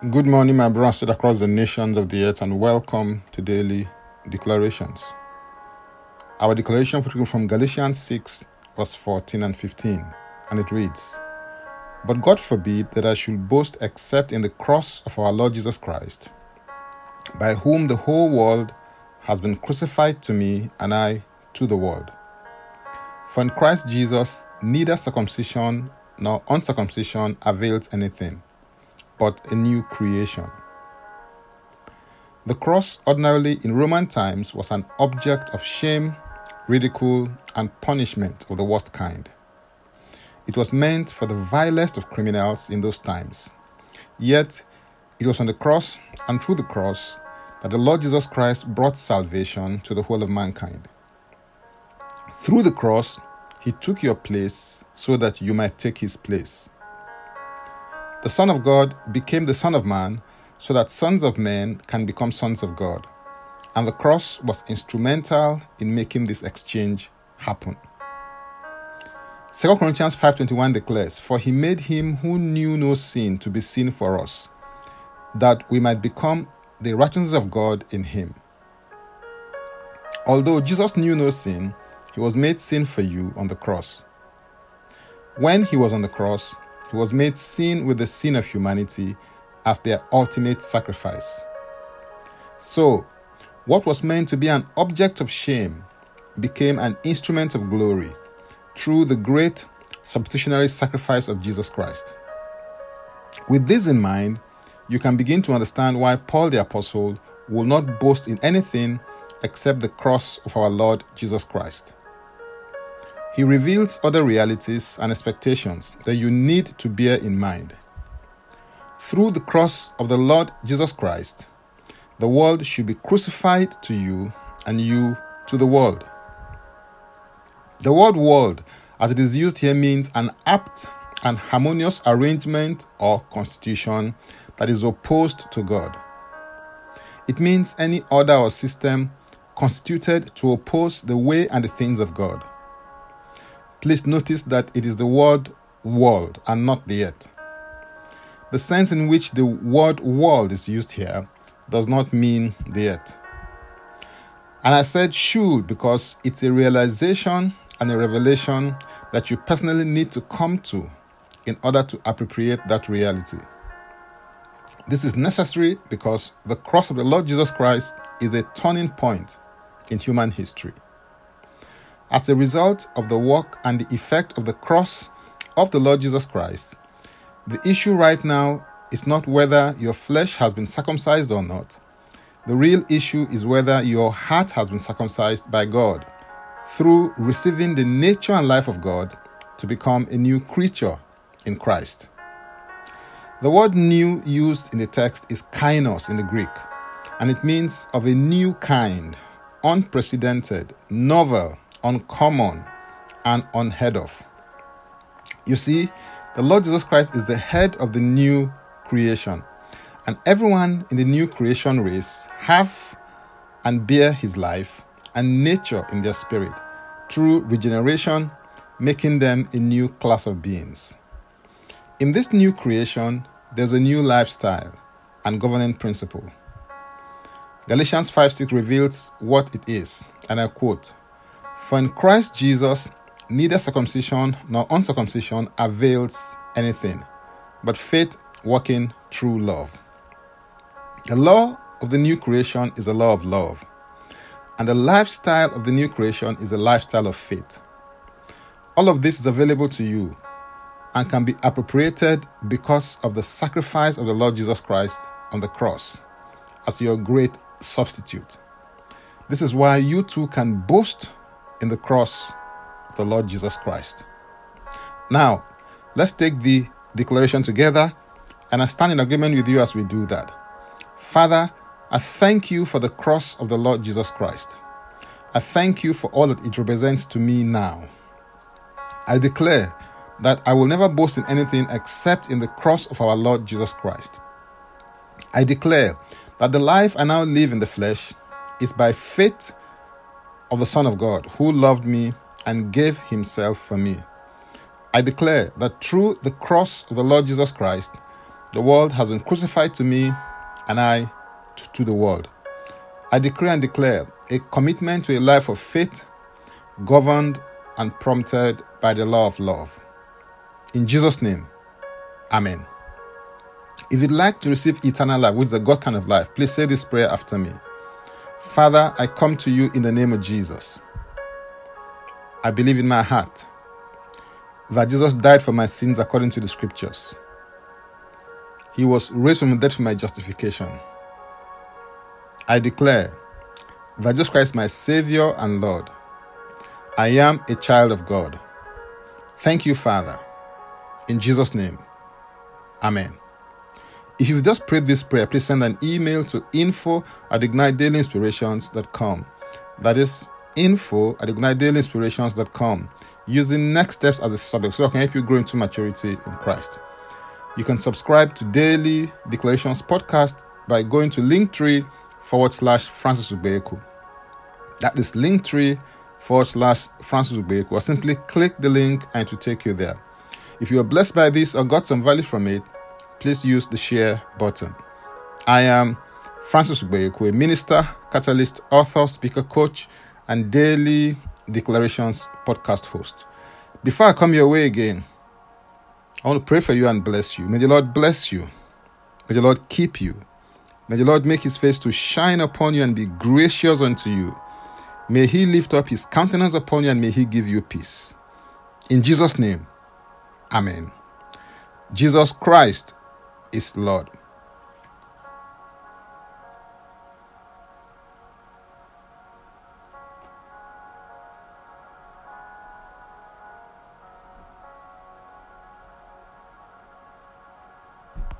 Good morning, my brothers across the nations of the earth, and welcome to Daily Declarations. Our declaration from Galatians 6, verse 14 and 15, and it reads But God forbid that I should boast except in the cross of our Lord Jesus Christ, by whom the whole world has been crucified to me, and I to the world. For in Christ Jesus neither circumcision nor uncircumcision avails anything but a new creation. The cross, ordinarily in Roman times, was an object of shame, ridicule, and punishment of the worst kind. It was meant for the vilest of criminals in those times. Yet, it was on the cross and through the cross that the Lord Jesus Christ brought salvation to the whole of mankind. Through the cross, he took your place so that you might take his place. The Son of God became the Son of Man so that sons of men can become sons of God. And the cross was instrumental in making this exchange happen. 2 Corinthians 5:21 declares, "For he made him who knew no sin to be sin for us, that we might become the righteousness of God in him." Although Jesus knew no sin, he was made sin for you on the cross. When he was on the cross, he was made sin with the sin of humanity as their ultimate sacrifice. So, what was meant to be an object of shame became an instrument of glory through the great substitutionary sacrifice of Jesus Christ. With this in mind, you can begin to understand why Paul the Apostle will not boast in anything except the cross of our Lord Jesus Christ. He reveals other realities and expectations that you need to bear in mind. Through the cross of the Lord Jesus Christ, the world should be crucified to you and you to the world. The word world, as it is used here, means an apt and harmonious arrangement or constitution that is opposed to God. It means any order or system constituted to oppose the way and the things of God. Please notice that it is the word world and not the earth. The sense in which the word world is used here does not mean the earth. And I said should because it's a realization and a revelation that you personally need to come to in order to appropriate that reality. This is necessary because the cross of the Lord Jesus Christ is a turning point in human history. As a result of the work and the effect of the cross of the Lord Jesus Christ, the issue right now is not whether your flesh has been circumcised or not. The real issue is whether your heart has been circumcised by God through receiving the nature and life of God to become a new creature in Christ. The word new used in the text is kainos in the Greek, and it means of a new kind, unprecedented, novel, uncommon, and unheard of. You see, the Lord Jesus Christ is the head of the new creation, and everyone in the new creation race have and bear his life and nature in their spirit through regeneration, making them a new class of beings. In this new creation, there's a new lifestyle and governing principle. Galatians 5 6 reveals what it is, and I quote for in Christ Jesus, neither circumcision nor uncircumcision avails anything, but faith working through love. The law of the new creation is a law of love, and the lifestyle of the new creation is a lifestyle of faith. All of this is available to you and can be appropriated because of the sacrifice of the Lord Jesus Christ on the cross as your great substitute. This is why you too can boast in the cross of the Lord Jesus Christ. Now, let's take the declaration together, and I stand in agreement with you as we do that. Father, I thank you for the cross of the Lord Jesus Christ. I thank you for all that it represents to me now. I declare that I will never boast in anything except in the cross of our Lord Jesus Christ. I declare that the life I now live in the flesh is by faith of the Son of God, who loved me and gave himself for me. I declare that through the cross of the Lord Jesus Christ, The world has been crucified to me, and I to the world. I decree and declare a commitment to a life of faith, governed and prompted by the law of love. In Jesus' name, Amen. If you'd like to receive eternal life, which is a God kind of life, please say this prayer after me. Father, I come to you in the name of Jesus. I believe in my heart that Jesus died for my sins according to the scriptures. He was raised from the dead for my justification. I declare that Jesus Christ is my Savior and Lord. I am a child of God. Thank you, Father. In Jesus' name, Amen. If you've just prayed this prayer, please send an email to info at ignitedailyinspirations.com. That is info at ignitedailyinspirations.com using next steps as a subject so I can help you grow into maturity in Christ. You can subscribe to Daily Declarations podcast by going to linktree forward slash Francis Ubeku. That is linktree forward slash Francis Ubeku, or simply click the link and it will take you there. If you are blessed by this or got some value from it, please use the share button. I am Francis Ubeku, a minister, catalyst, author, speaker, coach, and daily declarations podcast host. Before I come your way again, I want to pray for you and bless you. May the Lord bless you. May the Lord keep you. May the Lord make his face to shine upon you and be gracious unto you. May he lift up his countenance upon you and may he give you peace. In Jesus' name, Amen. Jesus Christ is Lord.